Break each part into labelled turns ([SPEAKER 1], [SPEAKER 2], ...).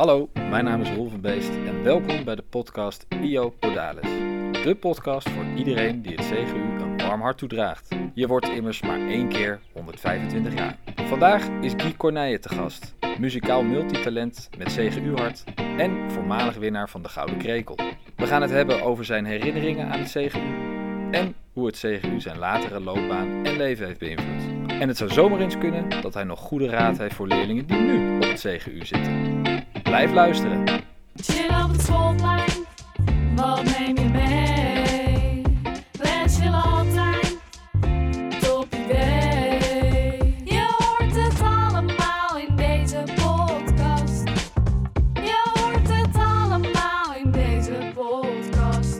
[SPEAKER 1] Hallo, mijn naam is Roel van Beest en welkom bij de podcast IO Podalis. De podcast voor iedereen die het CGU een warm hart toedraagt. Je wordt immers maar één keer 125 jaar. Vandaag is Guy Corneille te gast, muzikaal multitalent met CGU-hart en voormalig winnaar van de Gouden Krekel. We gaan het hebben over zijn herinneringen aan het CGU en hoe het CGU zijn latere loopbaan en leven heeft beïnvloed. En het zou zomaar eens kunnen dat hij nog goede raad heeft voor leerlingen die nu op het CGU zitten. Blijf luisteren.
[SPEAKER 2] Chill op het schoolplein, wat neem je mee? Let's chill altijd, top idee. Je hoort het allemaal in deze podcast. Je hoort het allemaal in deze podcast.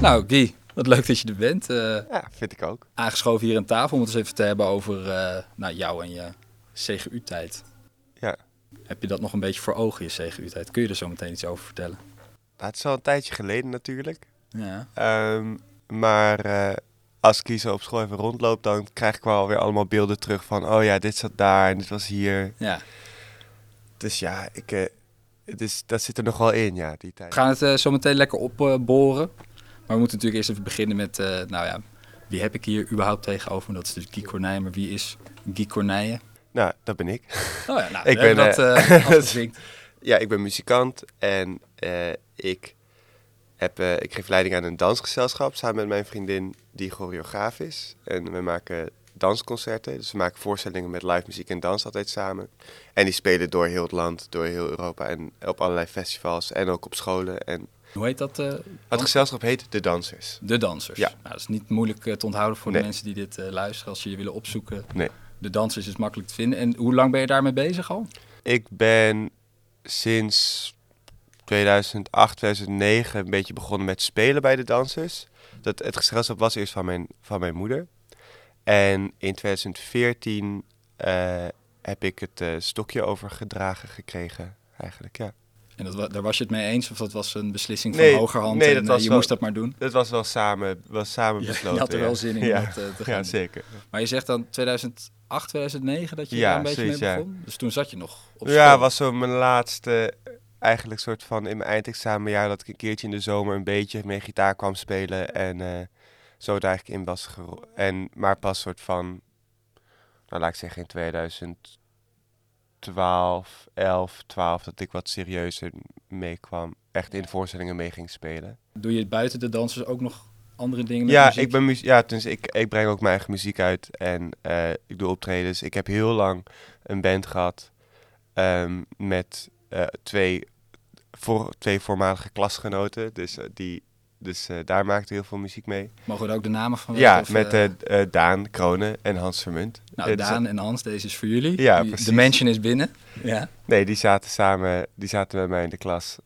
[SPEAKER 1] Nou, Guy, wat leuk dat je er bent. Eh,
[SPEAKER 3] Ja, vind ik ook.
[SPEAKER 1] aangeschoven hier aan tafel om het eens even te hebben over eh, nou, jou en je CGU-tijd. Heb je dat nog een beetje voor ogen, je CGU-tijd? Kun je er zo meteen iets over vertellen?
[SPEAKER 3] Nou, het is al een tijdje geleden natuurlijk.
[SPEAKER 1] Ja.
[SPEAKER 3] Ehm, maar eh, als ik hier zo op school even rondloop, dan krijg ik wel weer allemaal beelden terug van... Oh ja, dit zat daar en dit was hier.
[SPEAKER 1] ja.
[SPEAKER 3] Dus ja, ik, het is, dat zit er nog wel in, ja, die tijd.
[SPEAKER 1] We gaan het eh, zo meteen lekker opboren. maar we moeten natuurlijk eerst even beginnen met, nou ja, wie heb ik hier überhaupt tegenover? Dat is dus Guy Corneille, maar wie is Guy Corneille?
[SPEAKER 3] Nou, dat ben ik.
[SPEAKER 1] Oh ja, nou,
[SPEAKER 3] Ik ben,
[SPEAKER 1] dat
[SPEAKER 3] eh,
[SPEAKER 1] eh.
[SPEAKER 3] Ja, ik ben muzikant en eh, ik, heb, ik geef leiding aan een dansgezelschap samen met mijn vriendin die choreograaf is. En we maken dansconcerten, dus we maken voorstellingen met live muziek en dans altijd samen. En die spelen door heel het land, door heel Europa en op allerlei festivals en ook op scholen. En
[SPEAKER 1] Hoe heet dat?
[SPEAKER 3] het gezelschap heet De Dansers.
[SPEAKER 1] De Dansers.
[SPEAKER 3] Ja.
[SPEAKER 1] Nou, dat is niet moeilijk te onthouden voor
[SPEAKER 3] Nee.
[SPEAKER 1] de mensen die dit luisteren. Als ze je willen opzoeken.
[SPEAKER 3] Nee.
[SPEAKER 1] De Dansers is makkelijk te vinden. En hoe lang ben je daarmee bezig al?
[SPEAKER 3] Ik ben sinds 2008, 2009 een beetje begonnen met spelen bij de dansers. Dat, het gezelschap was eerst van mijn, van mijn moeder. En in 2014 eh, heb ik het eh, stokje overgedragen gekregen, eigenlijk, ja.
[SPEAKER 1] En dat, daar was je het mee eens? Of dat was een beslissing
[SPEAKER 3] Nee,
[SPEAKER 1] van hogerhand
[SPEAKER 3] nee,
[SPEAKER 1] en
[SPEAKER 3] dat
[SPEAKER 1] eh,
[SPEAKER 3] was
[SPEAKER 1] je
[SPEAKER 3] wel-
[SPEAKER 1] moest dat maar doen?
[SPEAKER 3] Dat was wel samen, was samen
[SPEAKER 1] Ja,
[SPEAKER 3] besloten.
[SPEAKER 1] je had er wel
[SPEAKER 3] ja.
[SPEAKER 1] zin in om
[SPEAKER 3] ja.
[SPEAKER 1] dat, eh, te gaan
[SPEAKER 3] Ja, zeker.
[SPEAKER 1] Maar je zegt dan 2008, 2009 dat je
[SPEAKER 3] Ja,
[SPEAKER 1] daar een beetje
[SPEAKER 3] zoiets,
[SPEAKER 1] mee
[SPEAKER 3] ja.
[SPEAKER 1] begon? Dus toen zat je nog op
[SPEAKER 3] Ja,
[SPEAKER 1] school.
[SPEAKER 3] was zo mijn laatste, eigenlijk soort van in mijn eindexamenjaar dat ik een keertje in de zomer een beetje mee gitaar kwam spelen en eh, zo daar eigenlijk in was gero- En maar pas soort van, nou laat ik zeggen in 2012, 11, 12 dat ik wat serieuzer meekwam, echt in voorstellingen mee ging spelen.
[SPEAKER 1] Doe je buiten de dansers ook nog andere dingen met
[SPEAKER 3] Ja,
[SPEAKER 1] muziek?
[SPEAKER 3] ik ben ja, dus ik, ik breng ook mijn eigen muziek uit en eh, ik doe optredens. Ik heb heel lang een band gehad ehm, met eh, twee, voor, twee voormalige klasgenoten. Dus, eh, die, dus eh, daar maakte heel veel muziek mee.
[SPEAKER 1] Mogen we ook de namen van weten?
[SPEAKER 3] Ja,
[SPEAKER 1] Of,
[SPEAKER 3] met
[SPEAKER 1] eh,
[SPEAKER 3] Daan Kronen en Hans Vermunt.
[SPEAKER 1] nou,
[SPEAKER 3] dus-
[SPEAKER 1] Daan en Hans, deze is voor jullie.
[SPEAKER 3] Ja,
[SPEAKER 1] Die-
[SPEAKER 3] precies.
[SPEAKER 1] De mansion is binnen. Ja.
[SPEAKER 3] Nee, die zaten samen, die zaten met mij in de klas.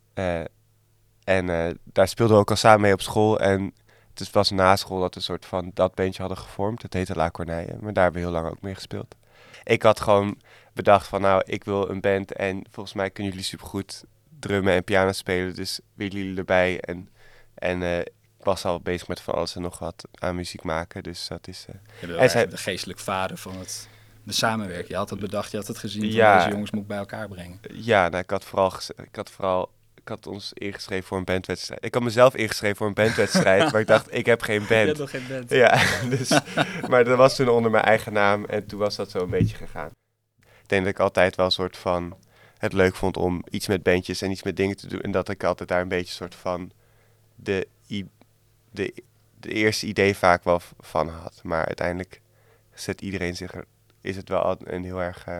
[SPEAKER 3] En daar speelden we ook al samen mee op school. En het was na school dat we een soort van dat bandje hadden gevormd. Het heette La Corneille, maar daar hebben we heel lang ook mee gespeeld. Ik had gewoon bedacht van nou, ik wil een band en volgens mij kunnen jullie supergoed drummen en piano spelen. Dus willen jullie erbij? En, en eh, ik was al bezig met van alles en nog wat aan muziek maken. Dus dat is...
[SPEAKER 1] bent
[SPEAKER 3] En zij-
[SPEAKER 1] de geestelijk vader van het, de samenwerking. Je had het bedacht, je had het gezien.
[SPEAKER 3] Ja.
[SPEAKER 1] Deze jongens moet ik bij elkaar brengen.
[SPEAKER 3] Ja, nou, ik had vooral, ik had vooral, ik had ons ingeschreven voor een bandwedstrijd. Ik had mezelf ingeschreven voor een bandwedstrijd, maar ik dacht, ik heb geen band.
[SPEAKER 1] hebt nog geen band.
[SPEAKER 3] Ja, dus, maar dat was toen onder mijn eigen naam en toen was dat zo een beetje gegaan. Ik denk dat ik altijd wel een soort van het leuk vond om iets met bandjes en iets met dingen te doen. En dat ik altijd daar een beetje soort van de, de, de eerste idee vaak wel van had. Maar uiteindelijk zet iedereen zich er, is het wel al een heel erg eh,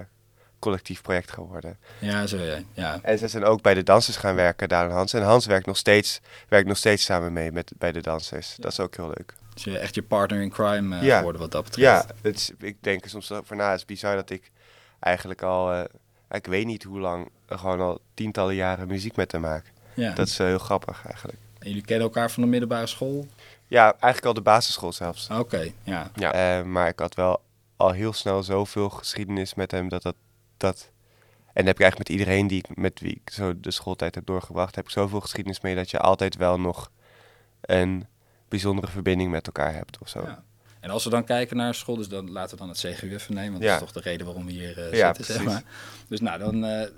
[SPEAKER 3] collectief project geworden.
[SPEAKER 1] Ja, zo ja. ja.
[SPEAKER 3] En ze zijn ook bij de dansers gaan werken, Daan en Hans. En Hans werkt nog steeds, werkt nog steeds samen mee met, bij de dansers. Dat is ook heel leuk.
[SPEAKER 1] Dus je echt je partner in crime
[SPEAKER 3] Ja.
[SPEAKER 1] geworden wat dat betreft.
[SPEAKER 3] Ja, het is, ik denk er soms over na. Het is bizar dat ik eigenlijk al, eh, ik weet niet hoe lang, gewoon al tientallen jaren muziek met hem maak.
[SPEAKER 1] Ja.
[SPEAKER 3] Dat is heel grappig eigenlijk.
[SPEAKER 1] En jullie kennen elkaar van de middelbare school?
[SPEAKER 3] Ja, eigenlijk al de basisschool zelfs.
[SPEAKER 1] Oké, ja.
[SPEAKER 3] Ja. Eh, maar ik had wel al heel snel zoveel geschiedenis met hem dat dat... dat en heb ik eigenlijk met iedereen die ik, met wie ik zo de schooltijd heb doorgebracht, heb ik zoveel geschiedenis mee dat je altijd wel nog een bijzondere verbinding met elkaar hebt of zo.
[SPEAKER 1] Ja. En als we dan kijken naar school, dus dan laten we dan het CGU even nemen, want
[SPEAKER 3] Ja.
[SPEAKER 1] dat is toch de reden waarom we hier
[SPEAKER 3] Ja,
[SPEAKER 1] zitten, zeg
[SPEAKER 3] precies.
[SPEAKER 1] maar. Dus nou, dan eh,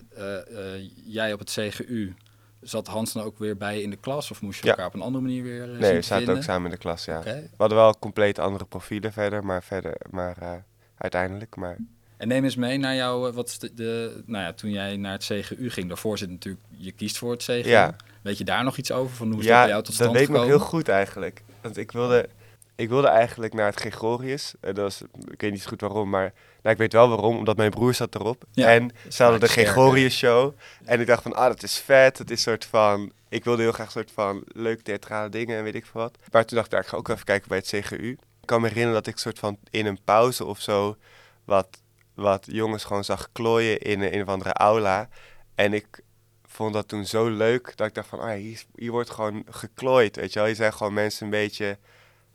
[SPEAKER 1] jij op het CGU, zat Hans dan ook weer bij in de klas of moest je
[SPEAKER 3] Ja.
[SPEAKER 1] elkaar op een andere manier weer eh,
[SPEAKER 3] Nee,
[SPEAKER 1] te
[SPEAKER 3] we zaten
[SPEAKER 1] vinden?
[SPEAKER 3] ook samen in de klas, ja. We hadden wel compleet andere profielen verder, maar verder, maar eh, uiteindelijk, maar...
[SPEAKER 1] En neem eens mee naar jou, eh, wat de, de, nou ja, toen jij naar het CGU ging, daarvoor zit natuurlijk, je kiest voor het CGU.
[SPEAKER 3] Ja.
[SPEAKER 1] Weet je daar nog iets over, van hoe is dat
[SPEAKER 3] ja,
[SPEAKER 1] bij jou tot stand
[SPEAKER 3] dat weet ik nog
[SPEAKER 1] gekomen?
[SPEAKER 3] heel goed eigenlijk. Want ik wilde, ik wilde eigenlijk naar het Gregorius. Eh, dat was, ik weet niet goed waarom, maar nou, ik weet wel waarom. Omdat mijn broer zat erop.
[SPEAKER 1] Ja,
[SPEAKER 3] en ze hadden de? Gregorius show. En ik dacht van, ah, dat is vet. Het is een soort van... Ik wilde heel graag een soort van leuke theatrale dingen en weet ik veel wat. Maar toen dacht ik, ik ga ook even kijken bij het CGU. Ik kan me herinneren dat ik soort van in een pauze of zo... wat, wat jongens gewoon zag klooien in een, een of andere aula. En ik vond dat toen zo leuk dat ik dacht van, ah, hier, hier wordt gewoon geklooid, weet je wel. Je zijn gewoon mensen een beetje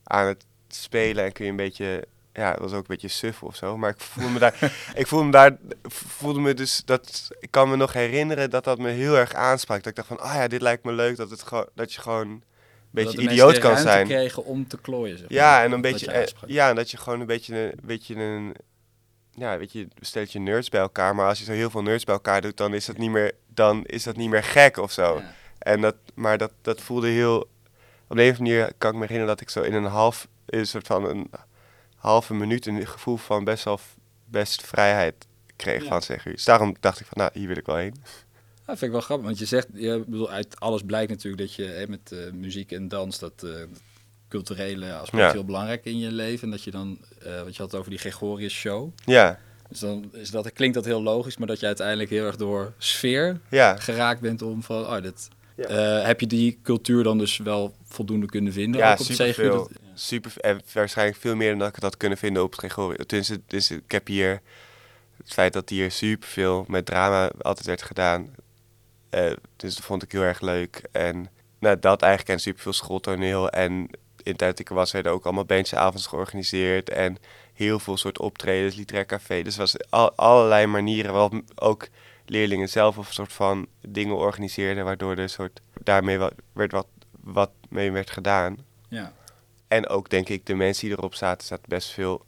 [SPEAKER 3] aan het spelen en kun je een beetje, ja, het was ook een beetje suf of zo. Maar ik voelde me daar, ik voelde me daar, voelde me dus, dat, ik kan me nog herinneren dat dat me heel erg aansprak. Dat ik dacht van, ah ja, dit lijkt me leuk, dat, het gewoon, dat je gewoon een
[SPEAKER 1] Dat
[SPEAKER 3] beetje idioot kan zijn.
[SPEAKER 1] kregen om te klooien, zeg
[SPEAKER 3] Ja,
[SPEAKER 1] maar.
[SPEAKER 3] en een
[SPEAKER 1] Dat
[SPEAKER 3] beetje,
[SPEAKER 1] je
[SPEAKER 3] eh, ja, en dat je gewoon een beetje een, beetje een, ja, weet je, stelt je nerds bij elkaar. Maar als je zo heel veel nerds bij elkaar doet, dan is dat niet meer, dan is dat niet meer gek of zo.
[SPEAKER 1] Ja.
[SPEAKER 3] En dat, maar dat, dat voelde heel, op de een of andere manier kan ik me herinneren dat ik zo in een half, in een soort van een halve minuut een gevoel van best wel, best vrijheid kreeg
[SPEAKER 1] Ja.
[SPEAKER 3] van zeggen. Dus daarom dacht ik van, nou, hier wil ik wel heen.
[SPEAKER 1] Dat vind ik wel grappig, want je zegt, je, bedoel, uit alles blijkt natuurlijk dat je hè, met eh, muziek en dans, dat eh, culturele aspect
[SPEAKER 3] Ja.
[SPEAKER 1] heel belangrijk in je leven. En dat je dan, eh wat je had over die Gregorius show.
[SPEAKER 3] Ja,
[SPEAKER 1] Dus dan is dat, klinkt dat heel logisch, maar dat je uiteindelijk heel erg door sfeer
[SPEAKER 3] ja,
[SPEAKER 1] geraakt bent om van, oh, dat,
[SPEAKER 3] Ja.
[SPEAKER 1] eh, heb je die cultuur dan dus wel voldoende kunnen vinden?
[SPEAKER 3] Ja, superveel.
[SPEAKER 1] Dat- ja.
[SPEAKER 3] super, en waarschijnlijk veel meer dan dat ik het had kunnen vinden op het Gregorius. Dus, dus ik heb hier, het feit dat hier superveel met drama altijd werd gedaan, eh, dus dat vond ik heel erg leuk. En nou, dat eigenlijk en superveel schooltoneel en in tijd dat ik er was, werden ook allemaal bandjesavonds georganiseerd en heel veel soort optredens, literair café. Dus was al, allerlei manieren waarop ook leerlingen zelf of een soort van dingen organiseerden, waardoor er soort daarmee wat, werd wat, wat mee werd gedaan.
[SPEAKER 1] ja.
[SPEAKER 3] En ook denk ik, de mensen die erop zaten, zaten best veel.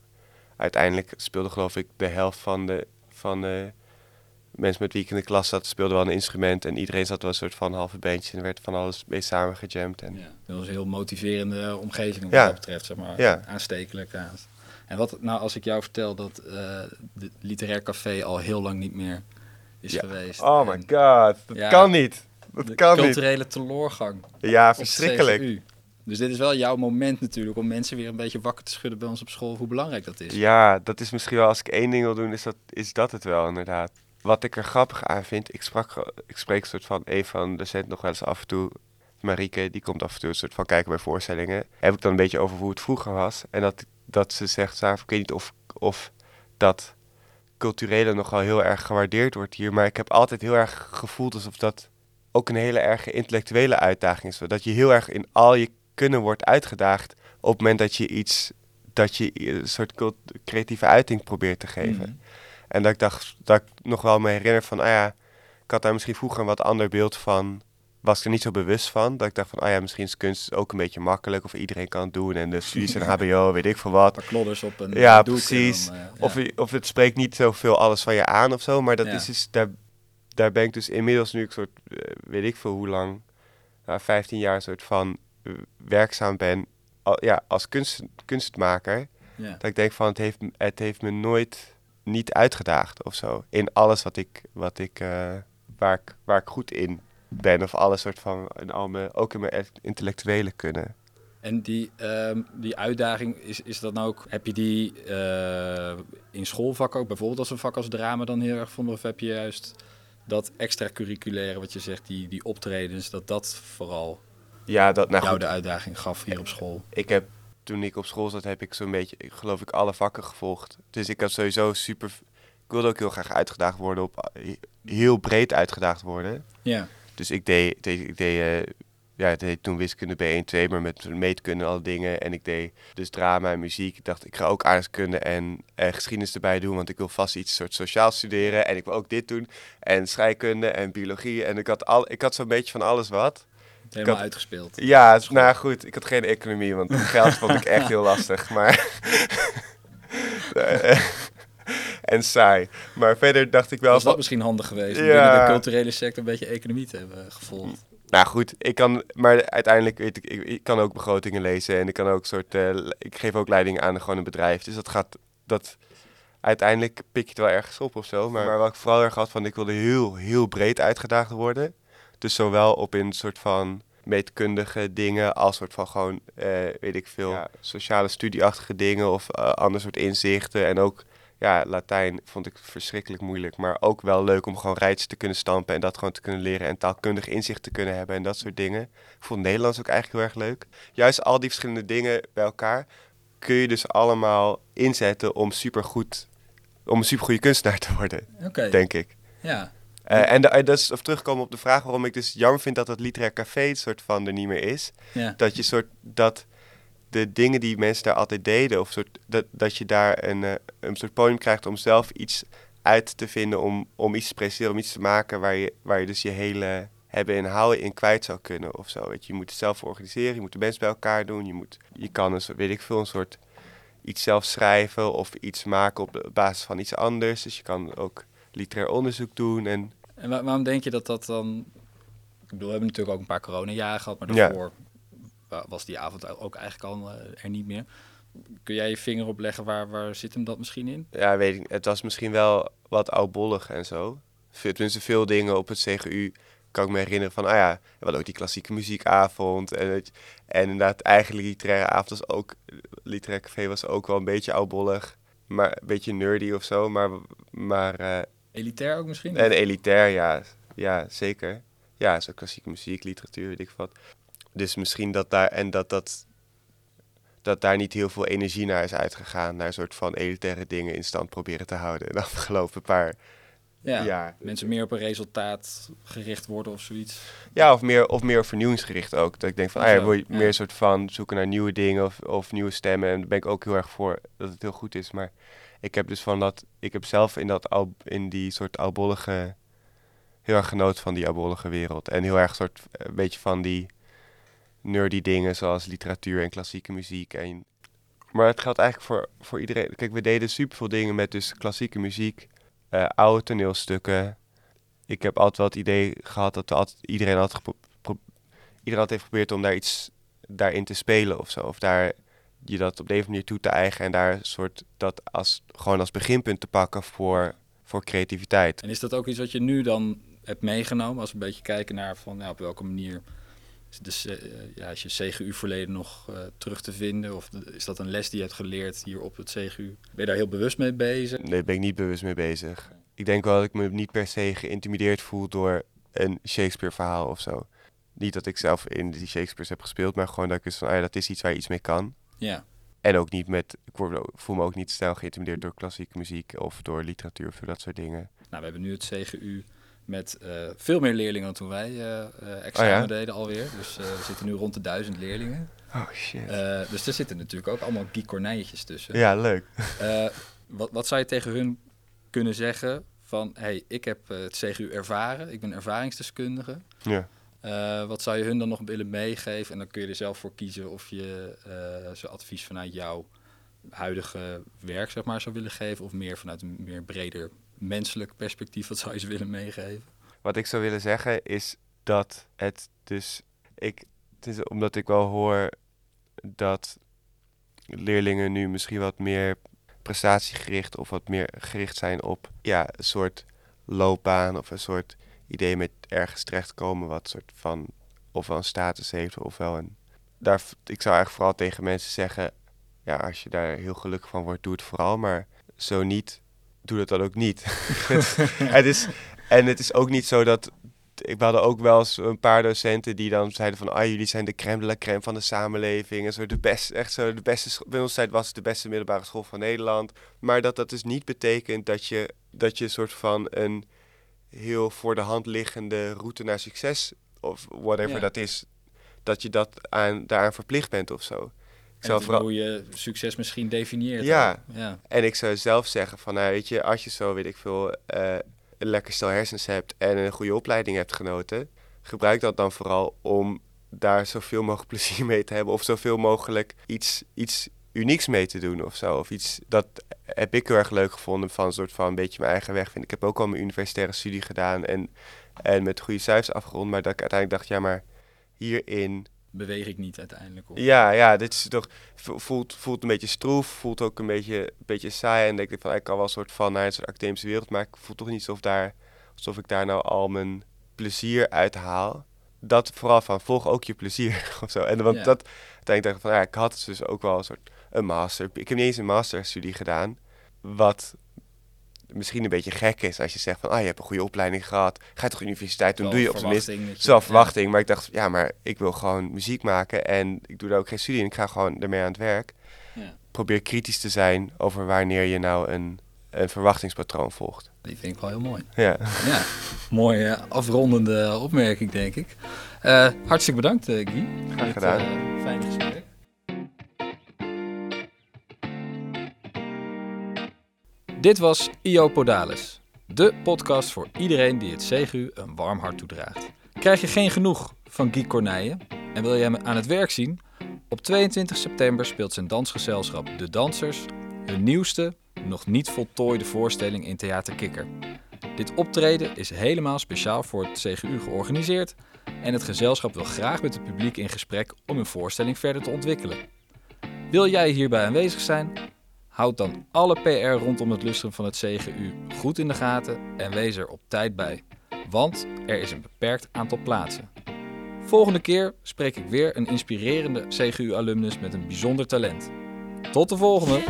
[SPEAKER 3] Uiteindelijk speelde geloof ik de helft van de, van de mensen met wie ik in de klas zat, speelde wel een instrument. En iedereen zat wel een soort van halve bandje en er werd van alles mee samengejamd. En,
[SPEAKER 1] Ja, dat was een heel motiverende omgeving wat
[SPEAKER 3] Ja.
[SPEAKER 1] dat betreft, zeg maar.
[SPEAKER 3] Ja.
[SPEAKER 1] Aanstekelijk. aan. En wat nou als ik jou vertel dat eh de literair café al heel lang niet meer is
[SPEAKER 3] Ja.
[SPEAKER 1] geweest.
[SPEAKER 3] Oh my god, dat
[SPEAKER 1] Ja.
[SPEAKER 3] kan niet. Dat
[SPEAKER 1] de
[SPEAKER 3] kan niet.
[SPEAKER 1] culturele teleurgang.
[SPEAKER 3] Ja, verschrikkelijk.
[SPEAKER 1] Dus dit is wel jouw moment natuurlijk om mensen weer een beetje wakker te schudden bij ons op school, hoe belangrijk dat is.
[SPEAKER 3] Ja, dat is misschien wel, als ik één ding wil doen, is dat, is dat het wel inderdaad. Wat ik er grappig aan vind, ik, sprak, ik spreek een soort van een van de docenten nog wel eens af en toe. Marieke, die komt af en toe een soort van kijken bij voorstellingen. Heb ik dan een beetje over hoe het vroeger was. En dat, dat ze zegt, ik weet niet of, of dat culturele nogal heel erg gewaardeerd wordt hier. Maar ik heb altijd heel erg gevoeld alsof dat ook een hele erge intellectuele uitdaging is. Dat je heel erg in al je kunnen wordt uitgedaagd op het moment dat je iets, dat je een soort creatieve uiting probeert te geven.
[SPEAKER 1] Mhm.
[SPEAKER 3] En dat ik dacht, dat ik nog wel me herinner van, ah ja, ik had daar misschien vroeger een wat ander beeld van, was ik er niet zo bewust van. Dat ik dacht van, ah ja, misschien is kunst ook een beetje makkelijk, of iedereen kan het doen, en de studies en hbo, weet ik veel wat.
[SPEAKER 1] Een klodders op een
[SPEAKER 3] Ja, precies.
[SPEAKER 1] dan, eh, ja.
[SPEAKER 3] Of, of het spreekt niet zoveel alles van je aan of zo, maar dat
[SPEAKER 1] Ja.
[SPEAKER 3] is dus, daar, daar ben ik dus inmiddels nu een soort, eh, weet ik veel hoe lang, nou, 15 jaar soort van eh, werkzaam ben, al, ja, als kunst, kunstmaker.
[SPEAKER 1] ja.
[SPEAKER 3] Dat ik denk van, het heeft, het heeft me nooit niet uitgedaagd of zo. In alles wat ik, wat ik, waar, ik, waar ik goed in ben. Of alles soort van, in al mijn, ook in mijn intellectuele kunnen.
[SPEAKER 1] En die, ehm, die uitdaging, is, is dat nou ook, heb je die eh, in schoolvakken ook, bijvoorbeeld als een vak als drama dan heel erg vonden? Of heb je juist dat extracurriculaire wat je zegt, die, die optredens, dat dat vooral
[SPEAKER 3] Ja, dat, nou
[SPEAKER 1] jou
[SPEAKER 3] goed,
[SPEAKER 1] de uitdaging gaf hier op school?
[SPEAKER 3] ik heb, toen ik op school zat, heb ik zo'n beetje, ik geloof ik, alle vakken gevolgd. Dus ik had sowieso super, ik wilde ook heel graag uitgedaagd worden, op, heel breed uitgedaagd worden.
[SPEAKER 1] Ja,
[SPEAKER 3] Dus ik deed, deed- ik deed, eh, ja, deed toen wiskunde B1, 2, maar met meetkunde en alle dingen. En ik deed dus drama en muziek. Ik dacht, ik ga ook aardrijkskunde en, en geschiedenis erbij doen, want ik wil vast iets soort sociaal studeren. En ik wil ook dit doen. En scheikunde en biologie. En ik had, al, ik had zo'n beetje van alles wat.
[SPEAKER 1] Helemaal
[SPEAKER 3] had-
[SPEAKER 1] uitgespeeld.
[SPEAKER 3] Ja, nou goed, ik had geen economie, want geld vond ik echt heel lastig. Maar. En saai. Maar verder dacht ik wel.
[SPEAKER 1] Was dat
[SPEAKER 3] van-
[SPEAKER 1] misschien handig geweest om
[SPEAKER 3] Ja.
[SPEAKER 1] binnen de culturele sector een beetje economie te hebben gevolgd?
[SPEAKER 3] Nou goed, ik kan, maar uiteindelijk weet ik, ik, ik kan ook begrotingen lezen en ik kan ook soort, eh, ik geef ook leiding aan gewoon een bedrijf. Dus dat gaat, dat, uiteindelijk pik je het wel ergens op of zo. Maar, maar wat ik vooral erg had van, ik wilde heel, heel breed uitgedaagd worden. Dus zowel op in soort van meetkundige dingen als soort van gewoon, eh, weet ik veel, ja, sociale studieachtige dingen of eh, ander soort inzichten. En ook, ja, Latijn vond ik verschrikkelijk moeilijk, maar ook wel leuk om gewoon rijtjes te kunnen stampen en dat gewoon te kunnen leren en taalkundig inzicht te kunnen hebben en dat soort dingen. Ik vond Nederlands ook eigenlijk heel erg leuk. Juist al die verschillende dingen bij elkaar kun je dus allemaal inzetten om supergoed, om een supergoede kunstenaar te worden, denk ik.
[SPEAKER 1] ja.
[SPEAKER 3] Eh, en de, dat is of terugkomen op de vraag waarom ik dus jammer vind dat dat literair café het soort van er niet meer is.
[SPEAKER 1] ja.
[SPEAKER 3] Dat je soort dat de dingen die mensen daar altijd deden, of soort, dat, dat je daar een, eh, een soort podium krijgt om zelf iets uit te vinden, om, om iets te presenteren, om iets te maken waar je, waar je dus je hele hebben en houden in kwijt zou kunnen of zo. Weet je, je moet het zelf organiseren, je moet de mensen bij elkaar doen, je, moet, je kan een soort, weet ik veel, een soort iets zelf schrijven of iets maken op de basis van iets anders. Dus je kan ook literair onderzoek doen en
[SPEAKER 1] En wa- waarom denk je dat dat dan... Ik bedoel, we hebben natuurlijk ook een paar coronajaren gehad, maar daarvoor was die avond ook eigenlijk al eh, er niet meer. Kun jij je vinger opleggen, waar, waar zit hem dat misschien in?
[SPEAKER 3] Ja, weet ik. Het was misschien wel wat oudbollig en zo. Tenminste, veel dingen op het CGU kan ik me herinneren van, ah ja, we hadden ook die klassieke muziekavond. En, inderdaad, eigenlijk literaire avond was ook, literair café was ook wel een beetje oudbollig. Maar een beetje nerdy of zo, maar, maar eh,
[SPEAKER 1] Elitair ook misschien?
[SPEAKER 3] en elitair, ja, ja, zeker. Ja, zo klassieke muziek, literatuur, weet ik wat. Dus misschien dat daar, en dat dat, dat daar niet heel veel energie naar is uitgegaan. Naar een soort van elitaire dingen in stand proberen te houden de afgelopen paar
[SPEAKER 1] ja.
[SPEAKER 3] jaar.
[SPEAKER 1] Mensen meer op een resultaat gericht worden of zoiets.
[SPEAKER 3] Ja, of meer, of meer vernieuwingsgericht ook. Dat ik denk van, ah ja, wil je
[SPEAKER 1] ja.
[SPEAKER 3] meer een soort van zoeken naar nieuwe dingen of, of nieuwe stemmen. En daar ben ik ook heel erg voor dat het heel goed is. Maar ik heb dus van dat, ik heb zelf in, dat, al- in die soort oudbollige, heel erg genoten van die oudbollige wereld. En heel erg soort, eh, een beetje van die nerdy dingen zoals literatuur en klassieke muziek. En, maar het geldt eigenlijk voor, voor iedereen. Kijk, we deden superveel dingen met dus klassieke muziek, eh, oude toneelstukken. Ik heb altijd wel het idee gehad dat altijd, iedereen, had iedereen altijd heeft geprobeerd om daar iets daarin te spelen of zo. Of daar je dat op deze manier toe te eigenen en daar een soort dat als, gewoon als beginpunt te pakken voor, voor creativiteit.
[SPEAKER 1] En is dat ook iets wat je nu dan hebt meegenomen? Als we een beetje kijken naar van, ja, op welke manier C- eh, ja, is je CGU-verleden nog eh, terug te vinden? Of is dat een les die je hebt geleerd hier op het CGU? Ben je daar heel bewust mee bezig?
[SPEAKER 3] Nee, ben ik niet bewust mee bezig. Ik denk wel dat ik me niet per se geïntimideerd voel door een Shakespeare-verhaal of zo. Niet dat ik zelf in die Shakespeare's heb gespeeld, maar gewoon dat ik dus van, ah ja, dat is iets waar je iets mee kan.
[SPEAKER 1] Ja.
[SPEAKER 3] En ook niet met, ik voel me ook niet snel geïntimideerd door klassieke muziek of door literatuur of dat soort dingen.
[SPEAKER 1] Nou, we hebben nu het CGU met eh, veel meer leerlingen dan toen wij eh eh, examen
[SPEAKER 3] Oh ja?
[SPEAKER 1] deden alweer. Dus we zitten nu rond de duizend leerlingen.
[SPEAKER 3] Oh shit.
[SPEAKER 1] Dus er zitten natuurlijk ook allemaal Cornijtjes tussen.
[SPEAKER 3] ja, leuk.
[SPEAKER 1] Wat, wat zou je tegen hun kunnen zeggen van... hey, ik heb het CGU ervaren, ik ben ervaringsdeskundige.
[SPEAKER 3] Ja.
[SPEAKER 1] Wat zou je hun dan nog willen meegeven? En dan kun je er zelf voor kiezen of je ze advies vanuit jouw huidige werk zeg maar, zou willen geven... of meer vanuit een meer breder menselijk perspectief. Wat zou je ze willen meegeven?
[SPEAKER 3] Wat ik zou willen zeggen is dat het dus. Ik, het is omdat ik wel hoor dat leerlingen nu misschien wat meer prestatiegericht of wat meer gericht zijn op ja, een soort loopbaan of een soort idee met ergens terechtkomen wat soort van ofwel een status heeft ofwel een. Daar, ik zou eigenlijk vooral tegen mensen zeggen, ja, als je daar heel gelukkig van wordt, doe het vooral, maar zo niet, doe dat dan ook niet. het is, en het is ook niet zo dat. Ik hadden ook wel eens een paar docenten die dan zeiden van... Ah, jullie zijn de crème de la crème van de samenleving. En zo de beste, echt zo de beste... Bij ons tijd was het de beste middelbare school van Nederland. Maar dat dat dus niet betekent dat je, dat je een soort van een heel voor de hand liggende route naar succes... of whatever
[SPEAKER 1] Ja.
[SPEAKER 3] dat is, dat je dat aan, daaraan verplicht bent of zo. Zou vooral,
[SPEAKER 1] hoe je succes misschien definieert.
[SPEAKER 3] Ja. en ik zou zelf zeggen van, nou, weet je, als je zo, weet ik veel, eh, een lekker stel hersens hebt en een goede opleiding hebt genoten, gebruik dat dan vooral om daar zoveel mogelijk plezier mee te hebben of zoveel mogelijk iets, iets unieks mee te doen of zo. Of iets, dat heb ik heel erg leuk gevonden van een soort van een beetje mijn eigen weg vind. Ik heb ook al mijn universitaire studie gedaan en, en met goede cijfers afgerond, maar dat ik uiteindelijk dacht, ja, maar hierin
[SPEAKER 1] Beweeg ik niet uiteindelijk. Of...
[SPEAKER 3] ja, ja, dit is toch voelt, voelt een beetje stroef, voelt ook een beetje, een beetje saai. En denk ik van, ik kan wel een soort van naar een soort academische wereld, maar ik voel toch niet alsof, daar, alsof ik daar nou al mijn plezier uit haal. Dat vooral van, volg ook je plezier of zo. En want
[SPEAKER 1] Ja.
[SPEAKER 3] dat, uiteindelijk dacht ik van, ja, ik had dus ook wel een soort een master. Ik heb niet eens een masterstudie gedaan, wat misschien een beetje gek is als je zegt van, ah, je hebt een goede opleiding gehad, ga je toch universiteit
[SPEAKER 1] Wel
[SPEAKER 3] doe je op zijn minst
[SPEAKER 1] verwachting.
[SPEAKER 3] Maar ik dacht, ja, maar ik wil gewoon muziek maken en ik doe daar ook geen studie en ik ga gewoon ermee aan het werk.
[SPEAKER 1] Ja.
[SPEAKER 3] Probeer kritisch te zijn over wanneer je nou een, een verwachtingspatroon volgt.
[SPEAKER 1] Die vind ik wel heel mooi.
[SPEAKER 3] Ja,
[SPEAKER 1] Ja, mooie afrondende opmerking, denk ik. Eh, hartstikke bedankt, eh, Guy.
[SPEAKER 3] Graag
[SPEAKER 1] Dit,
[SPEAKER 3] gedaan.
[SPEAKER 1] eh, fijne gesprek. Dit was IO Podalis, de podcast voor iedereen die het CGU een warm hart toedraagt. Krijg je geen genoeg van Guy Cornijen en wil je hem aan het werk zien? Op 22 september speelt zijn dansgezelschap De Dansers hun nieuwste, nog niet voltooide voorstelling in Theater Kikker. Dit optreden is helemaal speciaal voor het CGU georganiseerd en het gezelschap wil graag met het publiek in gesprek om hun voorstelling verder te ontwikkelen. Wil jij hierbij aanwezig zijn? Houd dan alle PR rondom het lustrum van het CGU goed in de gaten en wees er op tijd bij, want er is een beperkt aantal plaatsen. Volgende keer spreek ik weer een inspirerende CGU-alumnus met een bijzonder talent. Tot de volgende!